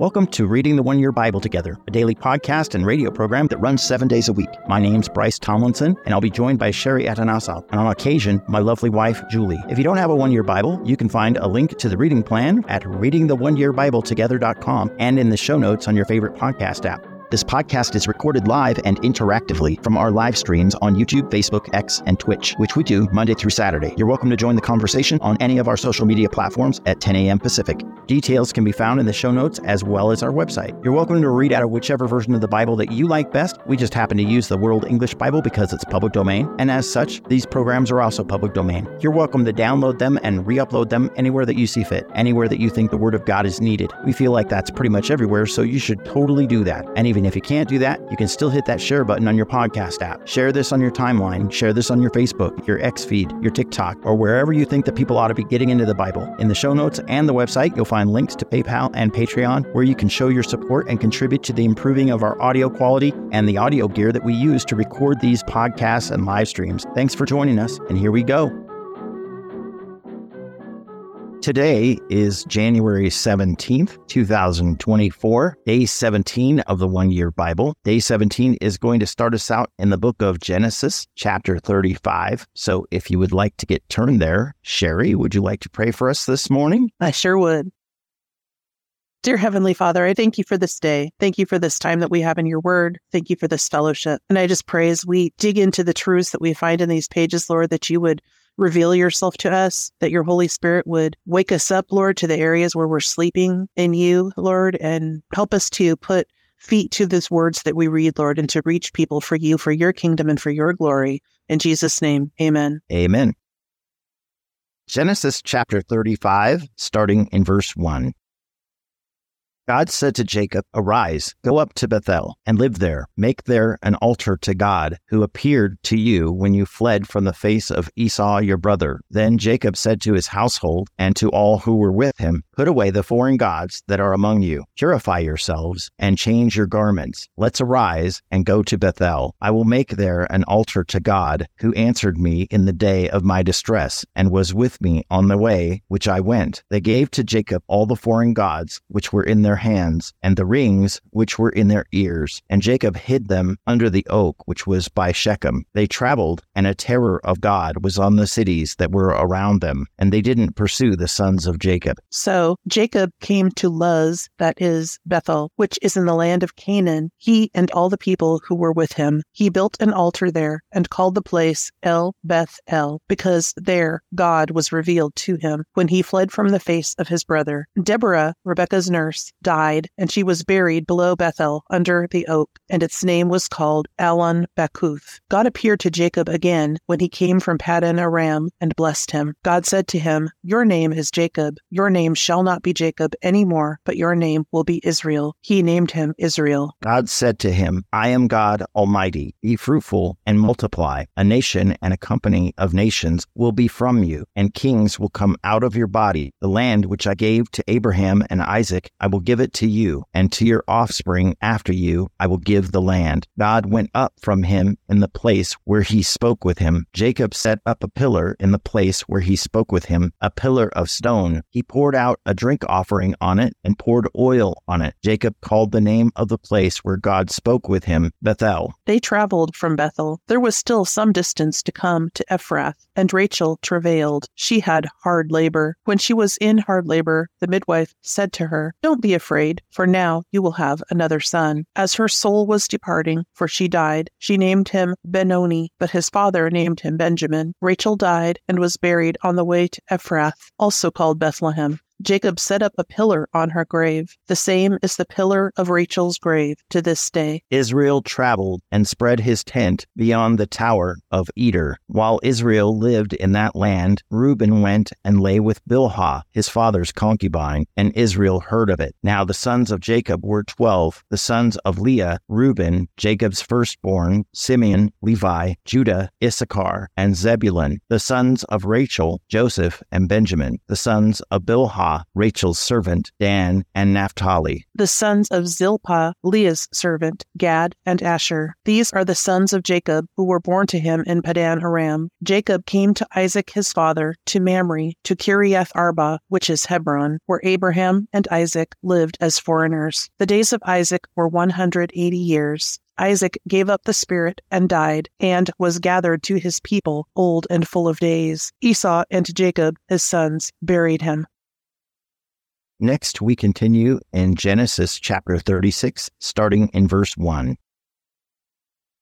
Welcome to Reading the One Year Bible Together, a daily podcast and radio program that runs seven days a week. My name's Bryce Tomlinson, and I'll be joined by Sherry Atanasoff, and on occasion, my lovely wife, Julie. If you don't have a one year Bible, you can find a link to the reading plan at readingtheoneyearbibletogether.com and in the show notes on your favorite podcast app. This podcast is recorded live and interactively from our live streams on YouTube, Facebook, X, and Twitch, which we do Monday through Saturday. You're welcome to join the conversation on any of our social media platforms at 10 a.m. Pacific. Details can be found in the show notes as well as our website. You're welcome to read out of whichever version of the Bible that you like best. We just happen to use the World English Bible because it's public domain, and as such, these programs are also public domain. You're welcome to download them and re upload them anywhere that you see fit, anywhere that you think the Word of God is needed. We feel like that's pretty much everywhere, so you should totally do that. And even if you can't do that, you can still hit that share button on your podcast app. Share this on your timeline, share this on your Facebook, your X feed, your TikTok, or wherever you think that people ought to be getting into the Bible. In the show notes and the website, you'll find links to PayPal and Patreon where you can show your support and contribute to the improving of our audio quality and the audio gear that we use to record these podcasts and live streams. Thanks for joining us, and here we go. Today is January 17th, 2024, day 17 of the one year Bible. Day 17 is going to start us out in the book of Genesis, chapter 35. So if you would like to get turned there, Sherry, would you like to pray for us this morning? I sure would. Dear Heavenly Father, I thank you for this day. Thank you for this time that we have in your word. Thank you for this fellowship. And I just pray as we dig into the truths that we find in these pages, Lord, that you would reveal yourself to us, that your Holy Spirit would wake us up, Lord, to the areas where we're sleeping in you, Lord, and help us to put feet to these words that we read, Lord, and to reach people for you, for your kingdom, and for your glory. In Jesus' name, amen. Amen. Genesis chapter 35, starting in verse 1. God said to Jacob, Arise, go up to Bethel, and live there. Make there an altar to God, who appeared to you when you fled from the face of Esau your brother. Then Jacob said to his household and to all who were with him, Put away the foreign gods that are among you. Purify yourselves and change your garments. Let's arise and go to Bethel. I will make there an altar to God, who answered me in the day of my distress, and was with me on the way which I went. They gave to Jacob all the foreign gods which were in their their hands, and the rings which were in their ears. And Jacob hid them under the oak which was by Shechem. They traveled, and a terror of God was on the cities that were around them, and they didn't pursue the sons of Jacob. So Jacob came to Luz, that is Bethel, which is in the land of Canaan, he and all the people who were with him. He built an altar there and called the place El Beth El, because there God was revealed to him when he fled from the face of his brother. Deborah, Rebekah's nurse, died, and she was buried below Bethel under the oak, and its name was called Allon Bacuth. God appeared to Jacob again when he came from Paddan Aram and blessed him. God said to him, Your name is Jacob. Your name shall not be Jacob any more, but your name will be Israel. He named him Israel. God said to him, I am God Almighty. Be fruitful and multiply. A nation and a company of nations will be from you, and kings will come out of your body. The land which I gave to Abraham and Isaac, I will give give it to you, and to your offspring after you I will give the land. God went up from him in the place where he spoke with him. Jacob set up a pillar in the place where he spoke with him, a pillar of stone. He poured out a drink offering on it and poured oil on it. Jacob called the name of the place where God spoke with him Bethel. They traveled from Bethel. There was still some distance to come to Ephrath, and Rachel travailed. She had hard labor. When she was in hard labor, the midwife said to her, Don't be afraid, for now you will have another son. As her soul was departing, for she died, she named him Benoni, but his father named him Benjamin. Rachel died and was buried on the way to Ephrath, also called Bethlehem. Jacob set up a pillar on her grave. The same as the pillar of Rachel's grave to this day. Israel traveled and spread his tent beyond the tower of Eder. While Israel lived in that land, Reuben went and lay with Bilhah, his father's concubine, and Israel heard of it. Now the sons of Jacob were twelve. The sons of Leah, Reuben, Jacob's firstborn, Simeon, Levi, Judah, Issachar, and Zebulun. The sons of Rachel, Joseph, and Benjamin. The sons of Bilhah, Zilpah, Rachel's servant, Dan, and Naphtali. The sons of Zilpah, Leah's servant, Gad and Asher. These are the sons of Jacob who were born to him in Paddan Aram. Jacob came to Isaac his father, to Mamre, to Kiriath Arba, which is Hebron, where Abraham and Isaac lived as foreigners. The days of Isaac were 180 years. Isaac gave up the spirit and died, and was gathered to his people, old and full of days. Esau and Jacob, his sons, buried him. Next, we continue in Genesis chapter 36, starting in verse 1.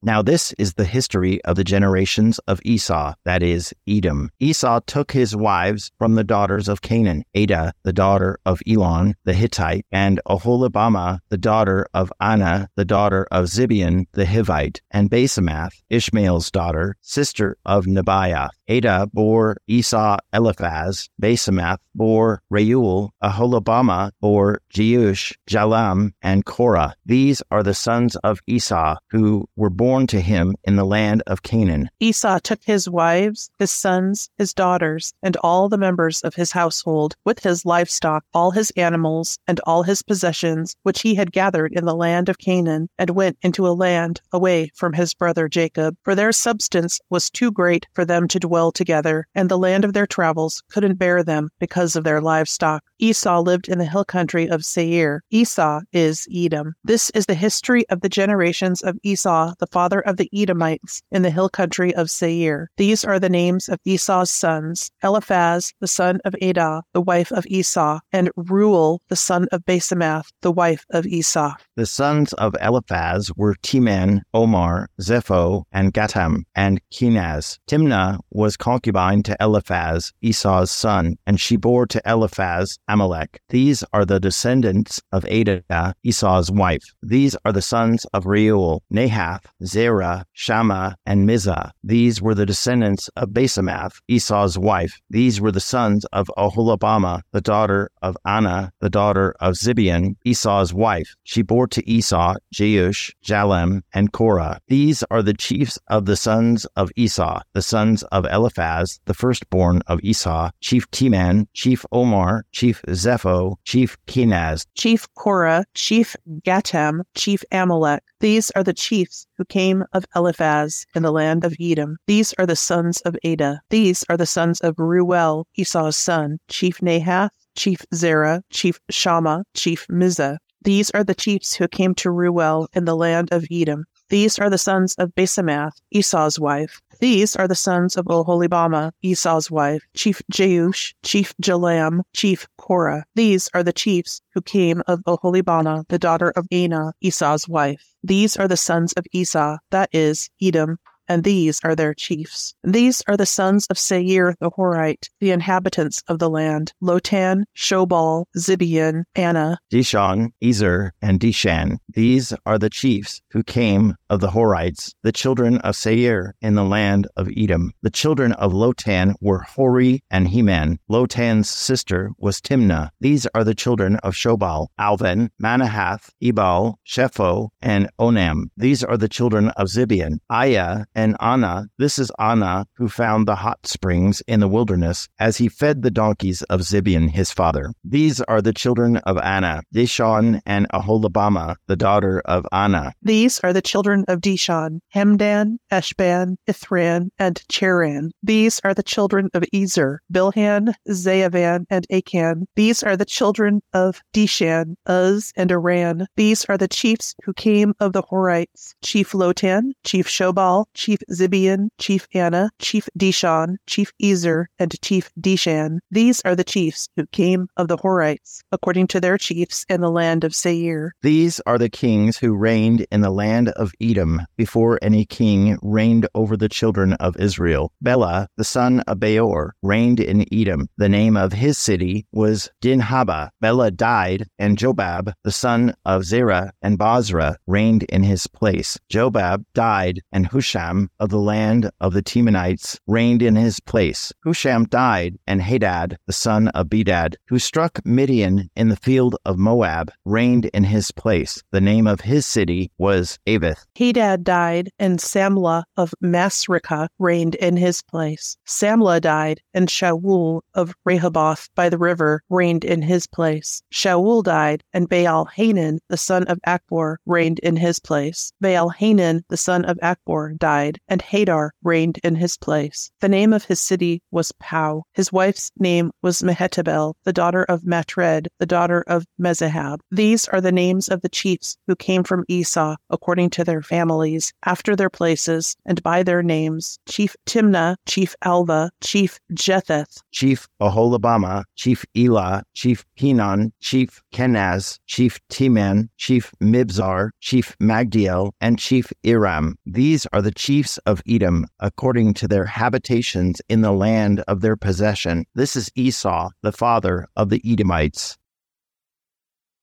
Now, this is the history of the generations of Esau, that is, Edom. Esau took his wives from the daughters of Canaan Adah, the daughter of Elon the Hittite, and Oholibamah, the daughter of Anah, the daughter of Zibeon the Hivite, and Basemath, Ishmael's daughter, sister of Nebaioth. Adah bore Esau Eliphaz, Basemath bore Reuel, Oholibamah bore Jeush, Jalam, and Korah. These are the sons of Esau who were born to him in the land of Canaan. Esau took his wives, his sons, his daughters, and all the members of his household, with his livestock, all his animals, and all his possessions, which he had gathered in the land of Canaan, and went into a land away from his brother Jacob. For their substance was too great for them to dwell together, and the land of their travels couldn't bear them because of their livestock. Esau lived in the hill country of Seir. Esau is Edom. This is the history of the generations of Esau, the father of the Edomites, in the hill country of Seir. These are the names of Esau's sons Eliphaz, the son of Adah, the wife of Esau, and Reuel, the son of Basemath, the wife of Esau. The sons of Eliphaz were Teman, Omar, Zepho, and Gatam, and Kenaz. Timnah was concubine to Eliphaz, Esau's son, and she bore to Eliphaz Amalek. These are the descendants of Adah, Esau's wife. These are the sons of Reuel, Nahath, Zerah, Shammah, and Mizzah. These were the descendants of Basemath, Esau's wife. These were the sons of Oholibamah, the daughter of Anah, the daughter of Zibeon, Esau's wife. She bore to Esau Jeush, Jalam, and Korah. These are the chiefs of the sons of Esau, the sons of Eliphaz, the firstborn of Esau, Chief Teman, Chief Omar, Chief Zepho, Chief Kenaz, Chief Korah, Chief Gatam, Chief Amalek. These are the chiefs who came of Eliphaz in the land of Edom. These are the sons of Adah. These are the sons of Reuel, Esau's son, Chief Nahath, Chief Zerah, Chief Shammah, Chief Mizzah. These are the chiefs who came to Reuel in the land of Edom. These are the sons of Basemath, Esau's wife. These are the sons of Oholibamah, Esau's wife, Chief Jeush, Chief Jalam, Chief Korah. These are the chiefs who came of Oholibamah, the daughter of Anah, Esau's wife. These are the sons of Esau, that is, Edom, and these are their chiefs. These are the sons of Seir the Horite, the inhabitants of the land Lotan, Shobal, Zibeon, Anah, Dishon, Ezer, and Dishan. These are the chiefs who came of the Horites, the children of Seir in the land of Edom. The children of Lotan were Hori and Heman. Lotan's sister was Timnah. These are the children of Shobal, Alvan, Manahath, Ebal, Shepho, and Onam. These are the children of Zibeon, Aiah, and Anah. This is Anah who found the hot springs in the wilderness as he fed the donkeys of Zibeon his father. These are the children of Anah, Dishon and Oholibamah, the daughter of Anah. These are the children of Dishon, Hemdan, Eshban, Ithran, and Cheran. These are the children of Ezer, Bilhan, Zaavan, and Akan. These are the children of Dishan, Uz, and Aran. These are the chiefs who came of the Horites, Chief Lotan, Chief Shobal, Chief Zibeon, Chief Anah, Chief Dishon, Chief Ezer, and Chief Dishan. These are the chiefs who came of the Horites, according to their chiefs in the land of Seir. These are the kings who reigned in the land of Edom before any king reigned over the children of Israel. Bela, the son of Beor, reigned in Edom. The name of his city was Dinhabah. Bela died, and Jobab, the son of Zerah and Bozrah, reigned in his place. Jobab died, and Husham of the land of the Temanites reigned in his place. Husham died, and Hadad, the son of Bedad, who struck Midian in the field of Moab, reigned in his place. The name of his city was Avith. Hadad died, and Samlah of Masrekah reigned in his place. Samlah died, and Shaul of Rehoboth by the river reigned in his place. Shaul died, and Baal Hanan, the son of Achbor, reigned in his place. Baal Hanan, the son of Achbor, died, and Hadar reigned in his place. The name of his city was Pau. His wife's name was Mehetabel, the daughter of Matred, the daughter of Mezahab. These are the names of the chiefs who came from Esau, according to their families, after their places, and by their names Chief Timnah, Chief Alvah, Chief Jetheth, Chief Oholibamah, Chief Elah, Chief Penon, Chief Kenaz, Chief Teman, Chief Mibzar, Chief Magdiel, and Chief Iram. These are the chiefs of Edom, according to their habitations in the land of their possession. This is Esau, the father of the Edomites.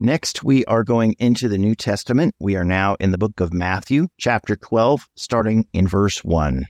Next, we are going into the New Testament. We are now in the book of Matthew, chapter 12, starting in verse 1.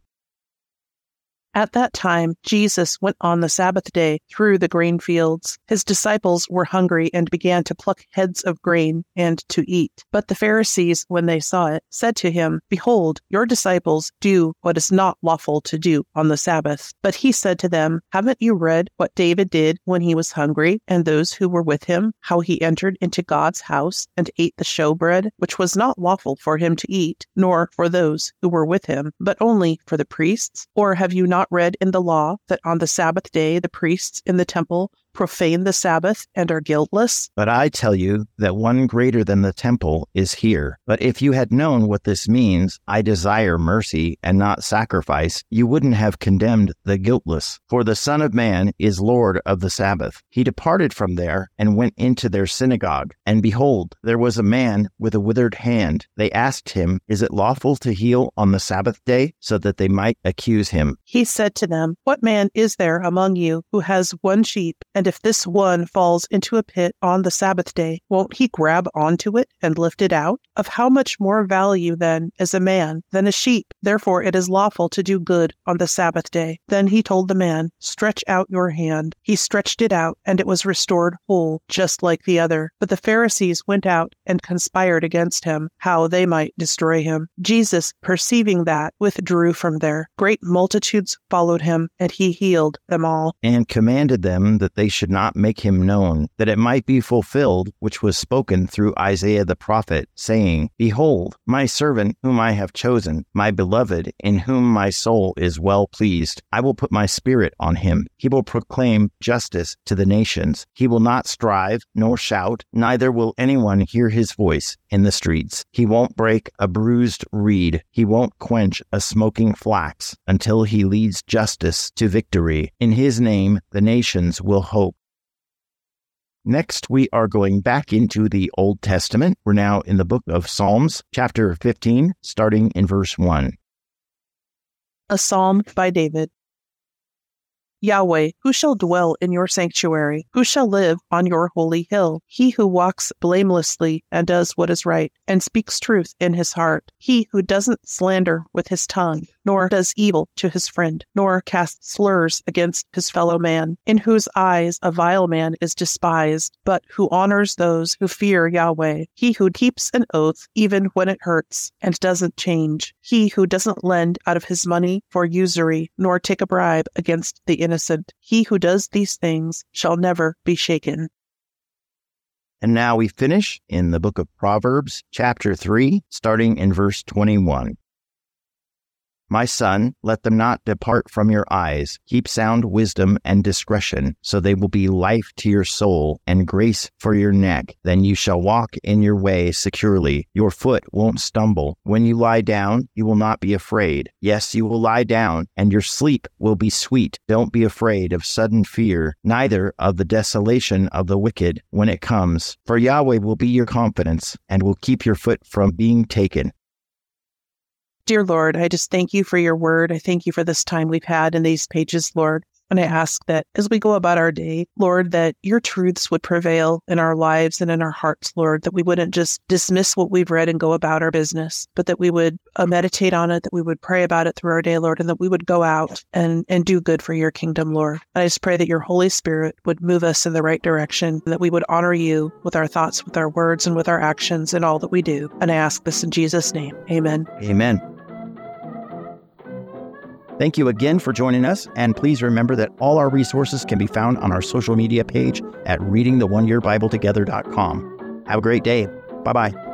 At that time, Jesus went on the Sabbath day through the grain fields. His disciples were hungry and began to pluck heads of grain and to eat. But the Pharisees, when they saw it, said to him, Behold, your disciples do what is not lawful to do on the Sabbath. But he said to them, Haven't you read what David did when he was hungry, and those who were with him, how he entered into God's house and ate the showbread, which was not lawful for him to eat, nor for those who were with him, but only for the priests? Or have you not read in the law that on the Sabbath day the priests in the temple profane the Sabbath and are guiltless? But I tell you that one greater than the temple is here. But if you had known what this means, I desire mercy and not sacrifice, you wouldn't have condemned the guiltless. For the Son of Man is Lord of the Sabbath. He departed from there and went into their synagogue. And behold, there was a man with a withered hand. They asked him, Is it lawful to heal on the Sabbath day? So that they might accuse him. He said to them, What man is there among you who has one sheep and if this one falls into a pit on the Sabbath day, won't he grab onto it and lift it out? Of how much more value, then, is a man than a sheep? Therefore, it is lawful to do good on the Sabbath day. Then he told the man, Stretch out your hand. He stretched it out, and it was restored whole, just like the other. But the Pharisees went out and conspired against him, how they might destroy him. Jesus, perceiving that, withdrew from there. Great multitudes followed him, and he healed them all. And commanded them that they should not make him known, that it might be fulfilled which was spoken through Isaiah the prophet, saying, Behold, my servant whom I have chosen, my beloved, in whom my soul is well pleased. I will put my spirit on him. He will proclaim justice to the nations. He will not strive nor shout, neither will anyone hear his voice in the streets. He won't break a bruised reed. He won't quench a smoking flax until he leads justice to victory. In his name, the nations will hope. Next, we are going back into the Old Testament. We're now in the book of Psalms, chapter 15, starting in verse 1. A Psalm by David. Yahweh, who shall dwell in your sanctuary? Who shall live on your holy hill? He who walks blamelessly and does what is right and speaks truth in his heart. He who doesn't slander with his tongue, nor does evil to his friend, nor casts slurs against his fellow man, in whose eyes a vile man is despised, but who honors those who fear Yahweh. He who keeps an oath even when it hurts and doesn't change. He who doesn't lend out of his money for usury, nor take a bribe against the innocent. He who does these things shall never be shaken. And now we finish in the book of Proverbs, chapter 3, starting in verse 21. My son, let them not depart from your eyes. Keep sound wisdom and discretion, so they will be life to your soul and grace for your neck. Then you shall walk in your way securely. Your foot won't stumble. When you lie down, you will not be afraid. Yes, you will lie down, and your sleep will be sweet. Don't be afraid of sudden fear, neither of the desolation of the wicked when it comes. For Yahweh will be your confidence and will keep your foot from being taken. Dear Lord, I just thank you for your word. I thank you for this time we've had in these pages, Lord. And I ask that as we go about our day, Lord, that your truths would prevail in our lives and in our hearts, Lord, that we wouldn't just dismiss what we've read and go about our business, but that we would uh, meditate on it, that we would pray about it through our day, Lord, and that we would go out and, and do good for your kingdom, Lord. And I just pray that your Holy Spirit would move us in the right direction, that we would honor you with our thoughts, with our words, and with our actions in all that we do. And I ask this in Jesus' name. Amen. Amen. Thank you again for joining us, and please remember that all our resources can be found on our social media page at readingtheoneyearbibletogethers.com. Have a great day. Bye bye.